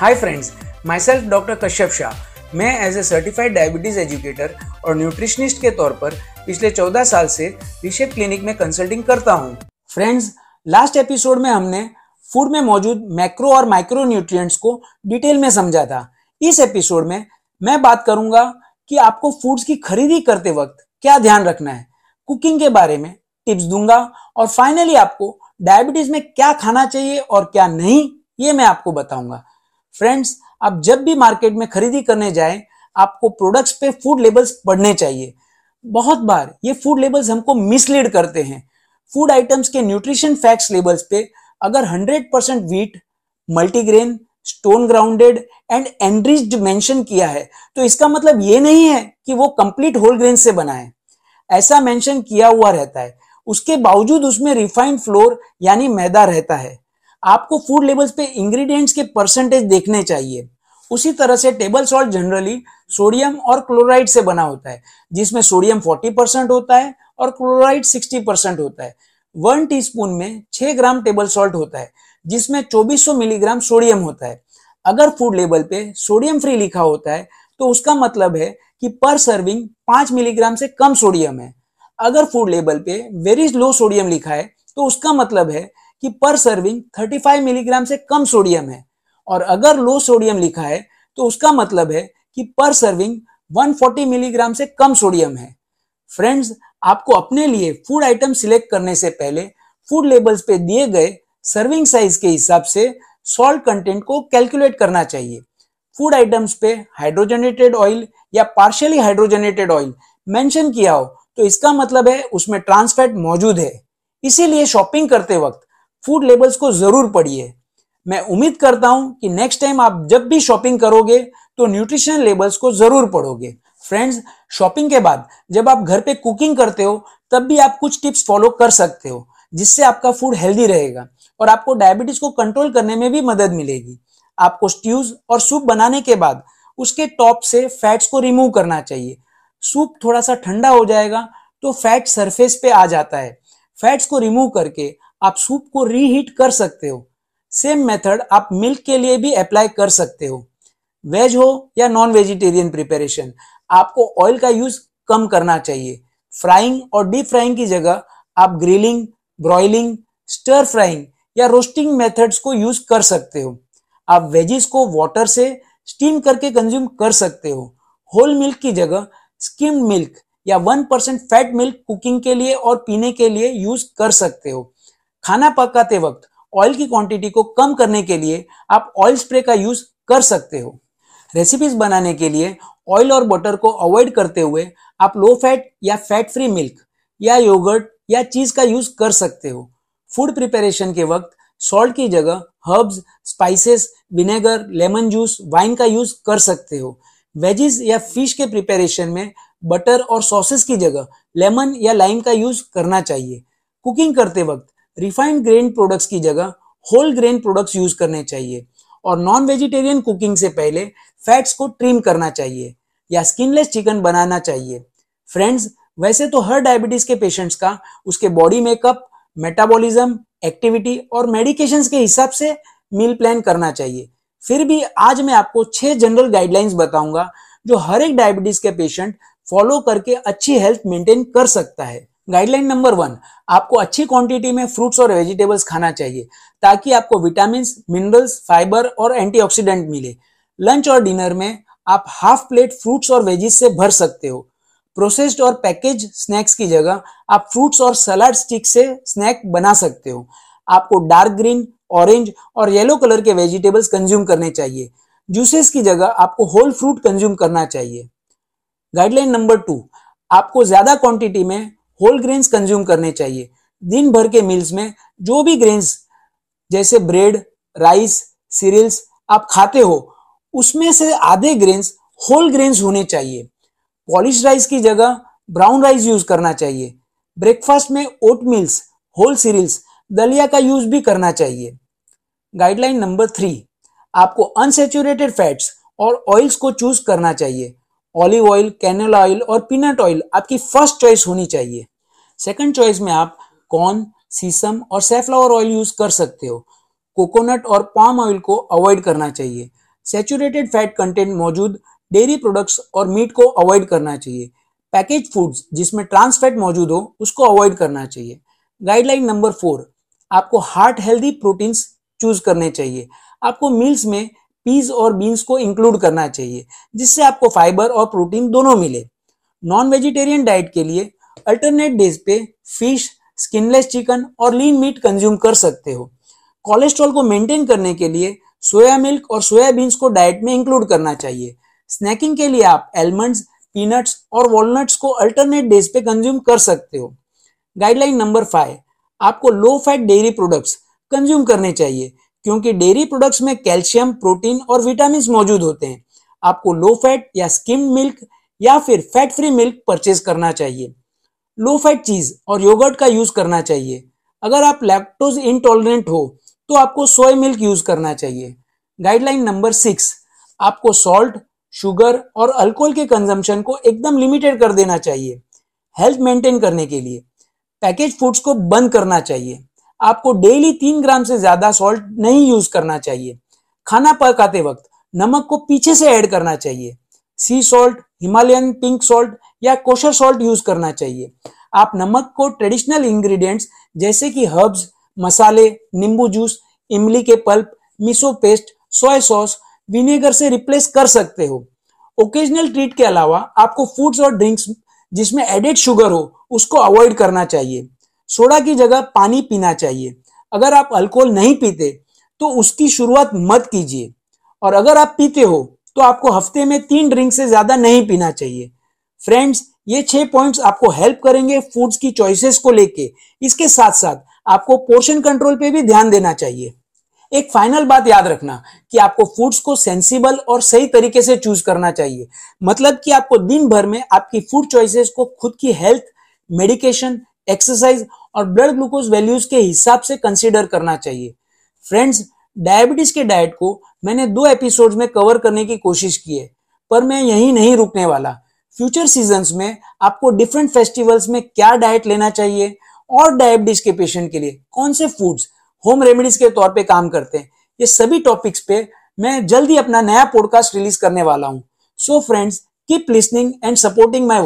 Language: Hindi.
Hi friends myself doctor Kashyap Shah मैं as a certified diabetes educator और न्यूट्रिशनिस्ट के तौर पर पिछले 14 साल से रिशेप क्लिनिक में कंसल्टिंग करता हूँ। फ्रेंड्स लास्ट एपिसोड में हमने फ़ूड में मौजूद मैक्रो और माइक्रो न्यूट्रिएंट्स को डिटेल में समझा था। इस एपिसोड में मैं बात करूँगा कि आपको फूड्स की खरीदी करते वक्त क्या ध्यान रखना है। कुकिंग के बारे में टिप्स दूँगा और फाइनली आपको डायबिटीज़ में क्या खाना चाहिए और क्या नहीं, ये मैं आपको बताऊँगा। फ्रेंड्स आप जब भी मार्केट में खरीदी करने जाए, आपको प्रोडक्ट्स पे फ़ूड लेबल्स पढ़ने चाहिए। बहुत बार ये फ़ूड लेबल्स हमको मिसलीड करते हैं। फ़ूड आइटम्स के न्यूट्रिशन फैक्ट्स लेबल्स पे अगर 100 percent wheat multigrain stone grounded and enriched mention किया है तो इसका मतलब ये नहीं है कि वो कंप्लीट होल ग्रेन से बना है। ऐसा मेंशन किया हुआ रहता है। उसके बावजूद उसमें रिफाइंड फ्लोर यानी मैदा रहता है। आपको फ़ूड लेबल्स पे इंग्रेडिएंट्स के परसेंटेज देखने चाहिए। उसी तरह से टेबल सॉल्ट जनरली सोडियम और क्लोराइड से बना होता है, जिसमें सोडियम 40 परसेंट होता है और क्लोराइड 60 परसेंट होता है। वन टीस्पून में 6 ग्राम टेबल सॉल्ट होता है, जिसमें 2400 मिलीग्राम सोडियम होता है। अगर फ़ूड लेबल पे सोडियम फ्री लिखा होता है तो उसका मतलब है कि पर सर्विंग 5 मिलीग्राम से कम सोडियम है। अगर फ़ूड लेबल पे वेरी लो सोडियम लिखा है तो उसका मतलब है कि पर सर्विंग 35 मिलीग्राम से कम सोडियम है। और अगर लो सोडियम लिखा है तो उसका मतलब है कि पर सर्विंग 140 मिलीग्राम से कम सोडियम है। फ्रेंड्स आपको अपने लिए फ़ूड आइटम सिलेक्ट करने से पहले फ़ूड लेबल्स पे दिए गए सर्विंग साइज़ के हिसाब से सॉल्ट कंटेंट को कैलकुलेट करना चाहिए। फ़ूड आइटम्स पे हाइड्रोजनेटेड ऑयल या पार्शियली हाइड्रोजनेटेड ऑयल मेंशन किया हो तो इसका मतलब है उसमें ट्रांसफैट मौजूद है। इसीलिए शॉपिंग करते वक्त फ़ूड लेबल्स को ज़रूर पढ़िए। मैं उम्मीद करता हूँ कि नेक्स्ट टाइम आप जब भी शॉपिंग करोगे तो न्यूट्रिशन लेबल्स को ज़रूर पढ़ोगे। फ्रेंड्स शॉपिंग के बाद जब आप घर पे कुकिंग करते हो, तब भी आप कुछ टिप्स फॉलो कर सकते हो, जिससे आपका फ़ूड हेल्दी रहेगा और आपको डायबिटीज़ को कंट्रोल करने में भी मदद मिलेगी। आपको स्ट्यूज और सूप बनाने के बाद उसके टॉप से फैट्स को रिमूव करना चाहिए। सूप थोड़ा सा ठंडा हो जाएगा तो फैट सरफेस पे आ जाता है। फैट्स को रिमूव करके आप सूप को रीहीट कर सकते हो। सेम मेथड आप मिल्क के लिए भी अप्लाई कर सकते हो। वेज हो या नॉन वेजिटेरियन प्रिपरेशन आपको ऑयल का यूज़ कम करना चाहिए। फ्राइंग और डीप फ्राइंग की जगह आप ग्रिलिंग ब्रॉयलिंग स्टर फ्राइंग या रोस्टिंग मेथड्स को यूज़ कर सकते हो। आप वेजिस को वाटर से स्टीम करके कंज्यूम कर सकते हो। होल मिल्क की जगह स्किम्ड मिल्क या one percent fat milk cooking के लिए और पीने के लिए यूज़ कर सकते हो। खाना पकाते वक्त ऑयल की क्वांटिटी को कम करने के लिए आप ऑयल स्प्रे का यूज़ कर सकते हो। रेसिपीज़ बनाने के लिए ऑयल और बटर को अवॉइड करते हुए आप लो फैट या फैट फ्री मिल्क या योगर्ट या चीज़ का यूज़ कर सकते हो। फ़ूड प्रिपरेशन के वक्त सॉल्ट की जगह herbs spices vinegar lemon juice wine का यूज़ कर सकते हो। वेजिस या फ़िश के प्रिपरेशन में बटर और सॉसेस की जगह लेमन या लाइम का यूज़ करना चाहिए। कुकिंग करते वक्त रिफाइंड ग्रेन प्रोडक्ट्स की जगह होल ग्रेन प्रोडक्ट्स यूज़ करने चाहिए। और नॉन वेजिटेरियन कुकिंग से पहले फैट्स को ट्रिम करना चाहिए या स्किनलेस चिकन बनाना चाहिए। फ्रेंड्स वैसे तो हर डायबिटीज़ के पेशेंट्स का उसके बॉडी मेकअप मेटाबॉलिज्म एक्टिविटी और मेडिकेशंस के हिसाब से मील प्लान करना चाहिए। फिर भी आज मैं आपको छह जनरल गाइडलाइंस बताऊँगा जो हर एक डायबिटीज़ के पेशेंट फॉलो करके अच्छी हेल्थ मेंटेन कर सकता है। गाइडलाइन नंबर वन आपको अच्छी क्वांटिटी में फ्रूट्स और वेजिटेबल्स खाना चाहिए, ताकि आपको विटामिन मिनरल्स फाइबर और एंटीऑक्सीडेंट मिले। लंच और डिनर में आप हाफ़ प्लेट फ्रूट्स और वेजिस से भर सकते हो। प्रोसेस्ड और पैकेज स्नैक्स की जगह आप फ्रूट्स और सलाड स्टिक से स्नैक बना सकते हो। आपको डार्क ग्रीन ऑरेंज और येलो कलर के वेजिटेबल्स कंज्यूम करने चाहिए। जूसेस की जगह आपको होल फ्रूट कंज्यूम करना चाहिए। गाइडलाइन नंबर टू आपको ज़्यादा क्वांटिटी में होल ग्रेन्स कंज्यूम करने चाहिए। दिन भर के मील्स में जो भी ग्रेन्स जैसे ब्रेड राइस सीरियल्स आप खाते हो, उसमें से आधे ग्रेन्स होल ग्रेन्स होने चाहिए। पॉलिश राइस की जगह ब्राउन राइस यूज़ करना चाहिए। ब्रेकफास्ट में ओट मिल्स होल सीरियल्स दलिया का यूज़ भी करना चाहिए। गाइडलाइन नंबर थ्री आपको अनसेचुरेटेड फैट्स और ऑयल्स को चूज़ करना चाहिए। ऑलिव ऑयल, कैनल ऑयल और पीनट ऑयल आपकी फ़र्स्ट चॉइस होनी चाहिए। सेकंड चॉइस में आप कॉर्न, सीसम और सेफ्लावर ऑयल यूज़ कर सकते हो। कोकोनट और पाम ऑयल को अवॉइड करना चाहिए। सेचुरेटेड फैट कंटेंट मौजूद डेयरी प्रोडक्ट्स और मीट को अवॉइड करना चाहिए। पैकेज फूड्स जिसमें ट्रांस फैट मौजूद हो, उसको अवॉइड करना चाहिए। गाइडलाइन नंबर फोर, आपको हार्ट हेल्दी प्रोटीन्स चूज़ करने चाहिए। आपको मील्स में पीज और बीन्स को इंक्लूड करना चाहिए, जिससे आपको फाइबर और प्रोटीन दोनों मिले। नॉन वेजिटेरियन डाइट के लिए अल्टरनेट डेज़ पे फ़िश स्किनलेस चिकन और लीन मीट कंज्यूम कर सकते हो। कोलेस्ट्रॉल को मेंटेन करने के लिए सोया मिल्क और सोयाबीन्स को डाइट में इंक्लूड करना चाहिए। स्नैकिंग के लिए आप एलमंड्स पीनट्स और वॉलनट्स को अल्टरनेट डेज़ पे कंज्यूम कर सकते हो। गाइडलाइन नंबर फाइव आपको low fat dairy products consume करने चाहिए क्योंकि डेयरी प्रोडक्ट्स में कैल्शियम, प्रोटीन और विटामिन मौजूद होते हैं। आपको लो फैट या स्किम मिल्क या फिर फैट फ्री मिल्क परचेज करना चाहिए। लो फैट चीज़ और योगर्ट का यूज़ करना चाहिए। अगर आप लैक्टोज इनटॉलरेंट हो तो आपको सोय मिल्क यूज़ करना चाहिए। गाइडलाइन नंबर सिक्स आपको सॉल्ट शुगर और अल्कोहल के कंजम्पशन को एकदम लिमिटेड कर देना चाहिए। हेल्थ मेंटेन करने के लिए। पैकेज फूड्स को बंद करना चाहिए। आपको डेली तीन ग्राम से ज़्यादा सॉल्ट नहीं यूज़ करना चाहिए। खाना पकाते वक्त नमक को पीछे से ऐड करना चाहिए। Sea salt Himalayan pink salt या कोशर सॉल्ट यूज़ करना चाहिए। आप नमक को ट्रेडिशनल इंग्रेडिएंट्स जैसे कि हर्ब्स मसाले, नींबू जूस इमली के pulp miso paste soya sauce vinegar से रिप्लेस कर सकते हो। ओकेजनल ट्रीट के अलावा आपको फूड्स और ड्रिंक्स जिसमें एडेड शुगर हो, उसको अवॉइड करना चाहिए। सोडा की जगह पानी पीना चाहिए। अगर आप अल्कोहल नहीं पीते तो उसकी शुरुआत मत कीजिए। और अगर आप पीते हो तो आपको हफ़्ते में तीन ड्रिंक से ज़्यादा नहीं पीना चाहिए। फ्रेंड्स, ये छह पॉइंट्स आपको हेल्प करेंगे फूड्स की चॉइसेस को लेके। इसके साथ साथ आपको पोर्शन कंट्रोल पे भी ध्यान देना चाहिए। एक फाइनल बात याद रखना कि आपको फूड्स को सेंसिबल और सही तरीके से चूज़ करना चाहिए। मतलब कि आपको दिन भर में आपकी फ़ूड चॉइसेस को खुद की हेल्थ, मेडिकेशन एक्सरसाइज और ब्लड ग्लूकोज वैल्यूज़ के हिसाब से कंसीडर करना चाहिए। फ्रेंड्स डायबिटीज़ के डाइट को मैंने दो एपिसोड्स में कवर करने की कोशिश की है, पर मैं यही नहीं रुकने वाला। फ्यूचर सीजन्स में आपको डिफरेंट फेस्टिवल्स में क्या डाइट लेना चाहिए और डायबिटीज़ के पेशेंट के लिए कौन से फूड्स होम रेमेडीज के तौर पे काम करते हैं, ये सभी टॉपिक्स पे मैं जल्दी अपना नया पॉडकास्ट रिलीज़ करने वाला हूँ। So friends keep listening and supporting my